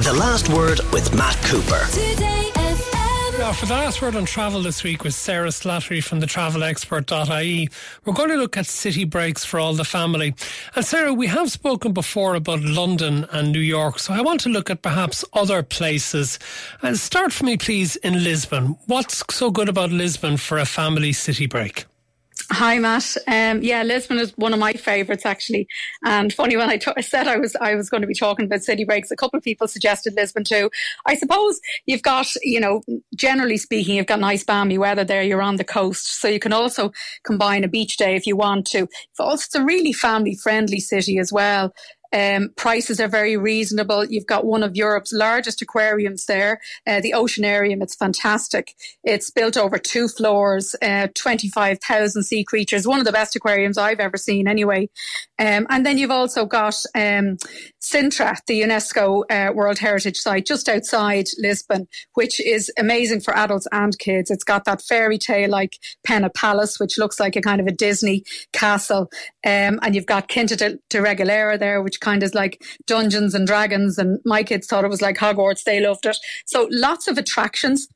The Last Word with Matt Cooper. Now, for the last word on travel this week with Sarah Slattery from the travelexpert.ie, we're going to look at city breaks for all the family. And Sarah, we have spoken before about London and New York, so I want to look at perhaps other places. And start for me, please, in Lisbon. What's so good about Lisbon for a family city break? Hi, Matt. Um, yeah, Lisbon is one of my favourites actually. And funny when I, t- I said I was I was going to be talking about city breaks, a couple of people suggested Lisbon too. I suppose you've got, you know, generally speaking, you've got nice balmy weather there. You're on the coast, so you can also combine a beach day if you want to. It's a really family friendly city as well. Um, prices are very reasonable. You've got one of Europe's largest aquariums there, uh, the Oceanarium. It's fantastic. It's built over two floors, uh, 25,000 sea creatures, one of the best aquariums I've ever seen anyway. Um, and then you've also got um, Sintra, the UNESCO uh, World Heritage Site just outside Lisbon, which is amazing for adults and kids. It's got that fairy tale like Pena Palace, which looks like a kind of a Disney castle. Um, and you've got Quinta de, de there, which kind of like Dungeons and Dragons. And my kids thought it was like Hogwarts. They loved it. So lots of attractions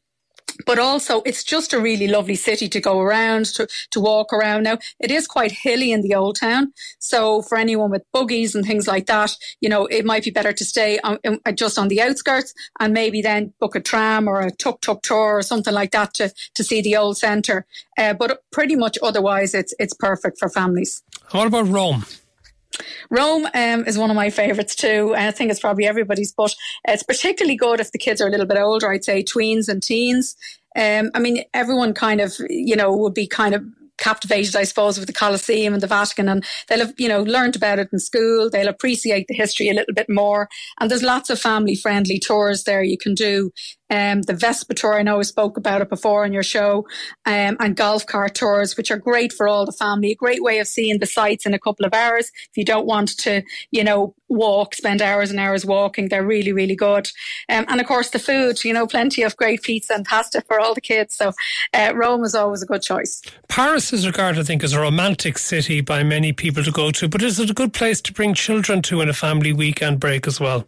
but also it's just a really lovely city to go around to, to walk around now it is quite hilly in the old town so for anyone with buggies and things like that you know it might be better to stay on, just on the outskirts and maybe then book a tram or a tuk tuk tour or something like that to, to see the old centre uh, but pretty much otherwise it's it's perfect for families what about rome Rome um, is one of my favourites too. I think it's probably everybody's, but it's particularly good if the kids are a little bit older. I'd say tweens and teens. Um, I mean, everyone kind of, you know, would be kind of captivated, I suppose, with the Colosseum and the Vatican, and they'll have, you know, learned about it in school. They'll appreciate the history a little bit more. And there's lots of family friendly tours there you can do um, the Vespa tour. I know I spoke about it before on your show, um, and golf cart tours, which are great for all the family. A great way of seeing the sights in a couple of hours. If you don't want to, you know, walk, spend hours and hours walking, they're really, really good. Um, and of course, the food, you know, plenty of great pizza and pasta for all the kids. So uh, Rome is always a good choice. Paris is regarded, I think, as a romantic city by many people to go to, but is it a good place to bring children to in a family weekend break as well?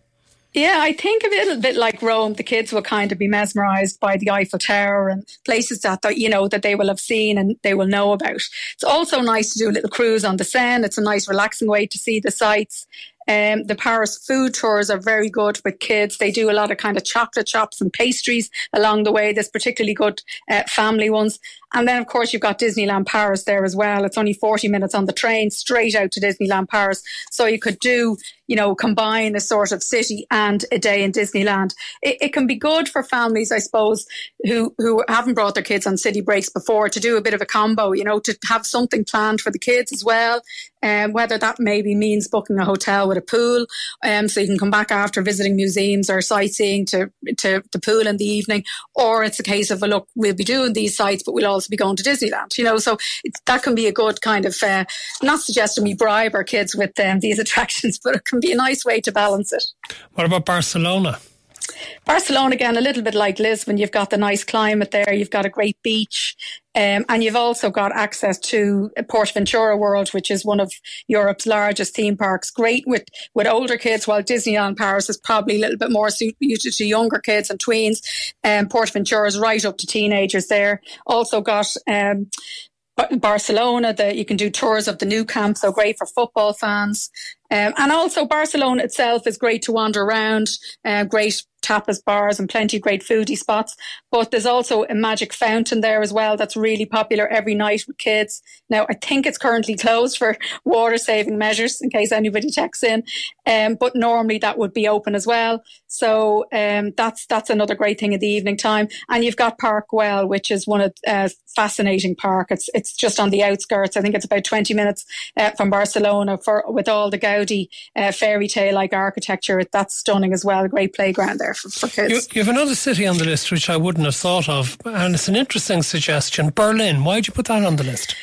Yeah, I think a little bit like Rome. The kids will kind of be mesmerised by the Eiffel Tower and places that, that you know that they will have seen and they will know about. It's also nice to do a little cruise on the Seine. It's a nice, relaxing way to see the sights. Um, the Paris food tours are very good with kids. They do a lot of kind of chocolate shops and pastries along the way. There's particularly good uh, family ones. And then, of course, you've got Disneyland Paris there as well. It's only 40 minutes on the train straight out to Disneyland Paris. So you could do, you know, combine a sort of city and a day in Disneyland. It, it can be good for families, I suppose, who, who haven't brought their kids on city breaks before to do a bit of a combo, you know, to have something planned for the kids as well. Um, whether that maybe means booking a hotel with a pool, um, so you can come back after visiting museums or sightseeing to, to the pool in the evening, or it's a case of, well, look, we'll be doing these sites, but we'll also be going to Disneyland, you know, so that can be a good kind of, uh, not suggesting we bribe our kids with um, these attractions, but it can be a nice way to balance it. What about Barcelona? Barcelona again, a little bit like Lisbon. You've got the nice climate there. You've got a great beach, um, and you've also got access to PortAventura World, which is one of Europe's largest theme parks. Great with with older kids, while Disneyland Paris is probably a little bit more suited to younger kids and tweens. Um, PortAventura is right up to teenagers there. Also got um, Barcelona, that you can do tours of the Nou Camp, so great for football fans. Um, and also Barcelona itself is great to wander around, uh, great tapas bars and plenty of great foodie spots. But there's also a magic fountain there as well that's really popular every night with kids. Now, I think it's currently closed for water saving measures in case anybody checks in. Um, but normally that would be open as well. So um, that's that's another great thing in the evening time. And you've got Park Güell, which is one of uh, fascinating park. It's it's just on the outskirts. I think it's about 20 minutes uh, from Barcelona for with all the Gaudi uh, fairy tale like architecture. That's stunning as well. A great playground there for, for kids. You, you, have another city on the list which I wouldn't have thought of, and it's an interesting suggestion. Berlin. Why did you put that on the list?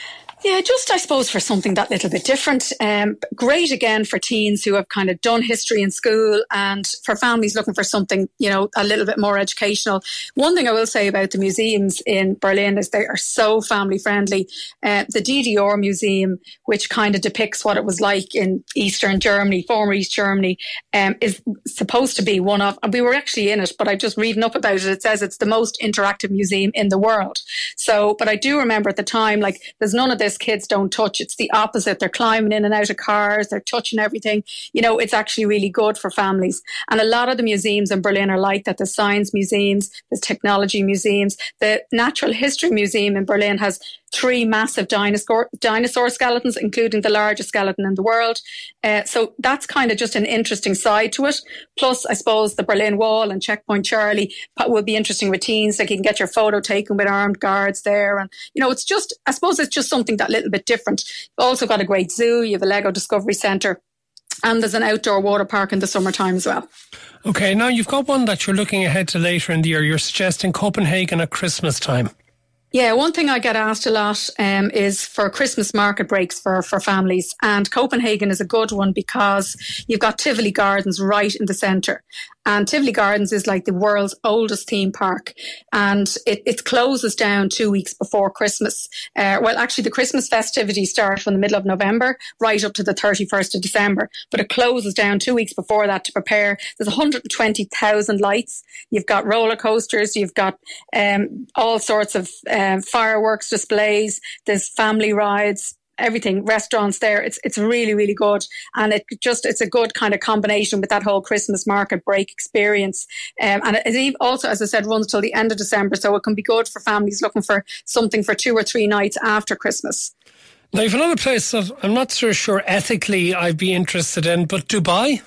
Yeah, just I suppose for something that little bit different. Um, great again for teens who have kind of done history in school and for families looking for something, you know, a little bit more educational. One thing I will say about the museums in Berlin is they are so family friendly. Uh, the DDR Museum, which kind of depicts what it was like in Eastern Germany, former East Germany, um, is supposed to be one of, and we were actually in it, but I just reading up about it. It says it's the most interactive museum in the world. So, but I do remember at the time, like there's none of this kids don't touch. It's the opposite. They're climbing in and out of cars. They're touching everything. You know, it's actually really good for families. And a lot of the museums in Berlin are like that. The science museums, the technology museums, the natural history museum in Berlin has three massive dinosaur dinosaur skeletons, including the largest skeleton in the world. Uh, so that's kind of just an interesting side to it. Plus, I suppose the Berlin Wall and Checkpoint Charlie will be interesting teens. Like you can get your photo taken with armed guards there, and you know it's just I suppose it's just something that little bit different. You've also got a great zoo. You have a Lego Discovery Centre. And there's an outdoor water park in the summertime as well. Okay, now you've got one that you're looking ahead to later in the year. You're suggesting Copenhagen at Christmas time. Yeah, one thing I get asked a lot um, is for Christmas market breaks for, for families. And Copenhagen is a good one because you've got Tivoli Gardens right in the centre. And Tivoli Gardens is like the world's oldest theme park. And it, it closes down two weeks before Christmas. Uh, well, actually, the Christmas festivities start from the middle of November right up to the 31st of December. But it closes down two weeks before that to prepare. There's 120,000 lights. You've got roller coasters. You've got um, all sorts of um, fireworks displays. There's family rides everything, restaurants there. It's it's really really good, and it just it's a good kind of combination with that whole Christmas market break experience. Um, and it also, as I said, runs till the end of December, so it can be good for families looking for something for two or three nights after Christmas. Now, you've another place that I'm not so sure ethically I'd be interested in, but Dubai.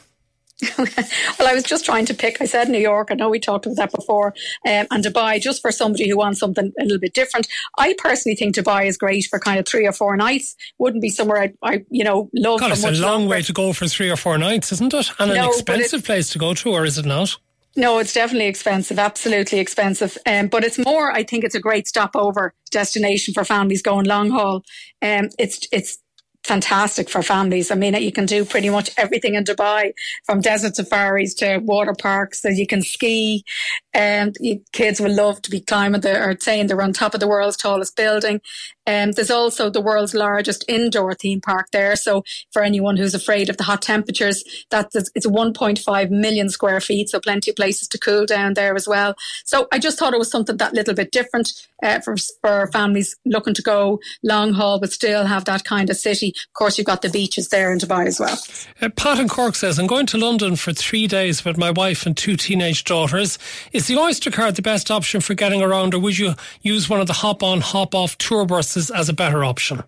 well, I was just trying to pick. I said New York. I know we talked about that before, um, and Dubai, just for somebody who wants something a little bit different. I personally think Dubai is great for kind of three or four nights. Wouldn't be somewhere I, I you know, love. God, it's a long longer. way to go for three or four nights, isn't it? And no, an expensive place to go to, or is it not? No, it's definitely expensive, absolutely expensive. Um, but it's more, I think it's a great stopover destination for families going long haul. Um, it's, it's fantastic for families. I mean, you can do pretty much everything in Dubai, from desert safaris to water parks. So you can ski, and kids will love to be climbing the or saying they're on top of the world's tallest building. Um, there's also the world's largest indoor theme park there. So for anyone who's afraid of the hot temperatures, that's it's 1.5 million square feet, so plenty of places to cool down there as well. So I just thought it was something that little bit different uh, for for families looking to go long haul, but still have that kind of city. Of course, you've got the beaches there in Dubai as well. Uh, Pat in Cork says, "I'm going to London for three days with my wife and two teenage daughters. Is the Oyster card the best option for getting around, or would you use one of the hop on hop off tour buses?" as a better option?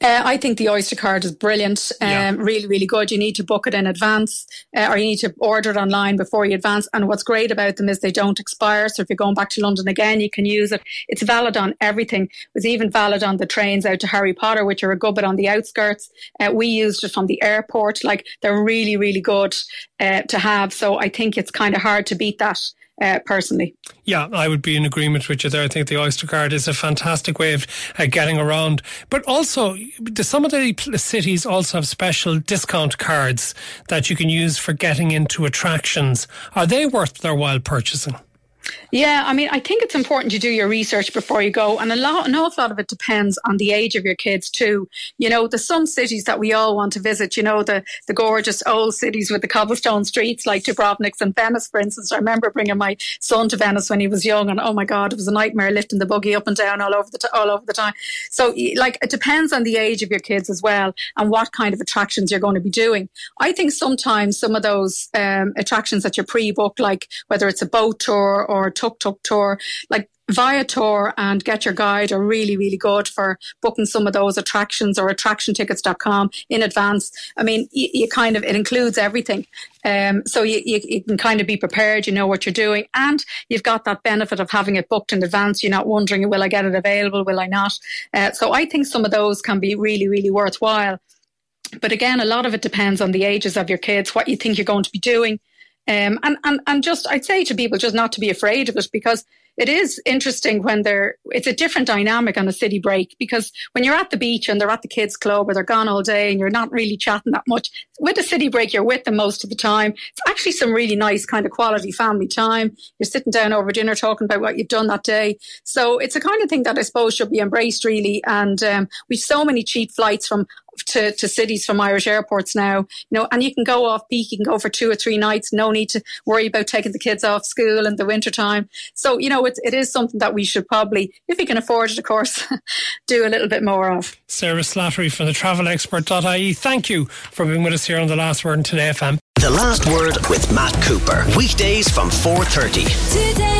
Uh, I think the Oyster card is brilliant. Um, yeah. Really, really good. You need to book it in advance uh, or you need to order it online before you advance. And what's great about them is they don't expire. So if you're going back to London again, you can use it. It's valid on everything. It was even valid on the trains out to Harry Potter, which are a good bit on the outskirts. Uh, we used it from the airport. Like they're really, really good uh, to have. So I think it's kind of hard to beat that uh, personally. Yeah, I would be in agreement with you there. I think the Oyster card is a fantastic way of uh, getting around. But also, do some of the cities also have special discount cards that you can use for getting into attractions. Are they worth their while purchasing? Yeah, I mean, I think it's important to do your research before you go, and a lot, an awful lot of it depends on the age of your kids too. You know, there's some cities that we all want to visit. You know, the the gorgeous old cities with the cobblestone streets, like Dubrovnik and Venice, for instance. I remember bringing my son to Venice when he was young, and oh my god, it was a nightmare lifting the buggy up and down all over the t- all over the time. So, like, it depends on the age of your kids as well, and what kind of attractions you're going to be doing. I think sometimes some of those um, attractions that you pre-book, like whether it's a boat tour or or tuk tuk tour, like Viator and Get Your Guide are really, really good for booking some of those attractions or attractiontickets.com in advance. I mean, you, you kind of, it includes everything. Um, so you, you, you, can kind of be prepared, you know what you're doing, and you've got that benefit of having it booked in advance. You're not wondering, will I get it available? Will I not? Uh, so I think some of those can be really, really worthwhile. But again, a lot of it depends on the ages of your kids, what you think you're going to be doing. Um, and, and, and just, I'd say to people just not to be afraid of it because it is interesting when they're, it's a different dynamic on a city break because when you're at the beach and they're at the kids club or they're gone all day and you're not really chatting that much, with a city break, you're with them most of the time. It's actually some really nice kind of quality family time. You're sitting down over dinner talking about what you've done that day. So it's a kind of thing that I suppose should be embraced really. And um, we've so many cheap flights from to, to cities from Irish airports now, you know, and you can go off peak, you can go for two or three nights, no need to worry about taking the kids off school in the winter time. So, you know, it, it is something that we should probably, if we can afford it, of course, do a little bit more of. Sarah Slattery from the travelexpert.ie. Thank you for being with us here on The Last Word on Today FM. The Last Word with Matt Cooper. Weekdays from 4.30. Today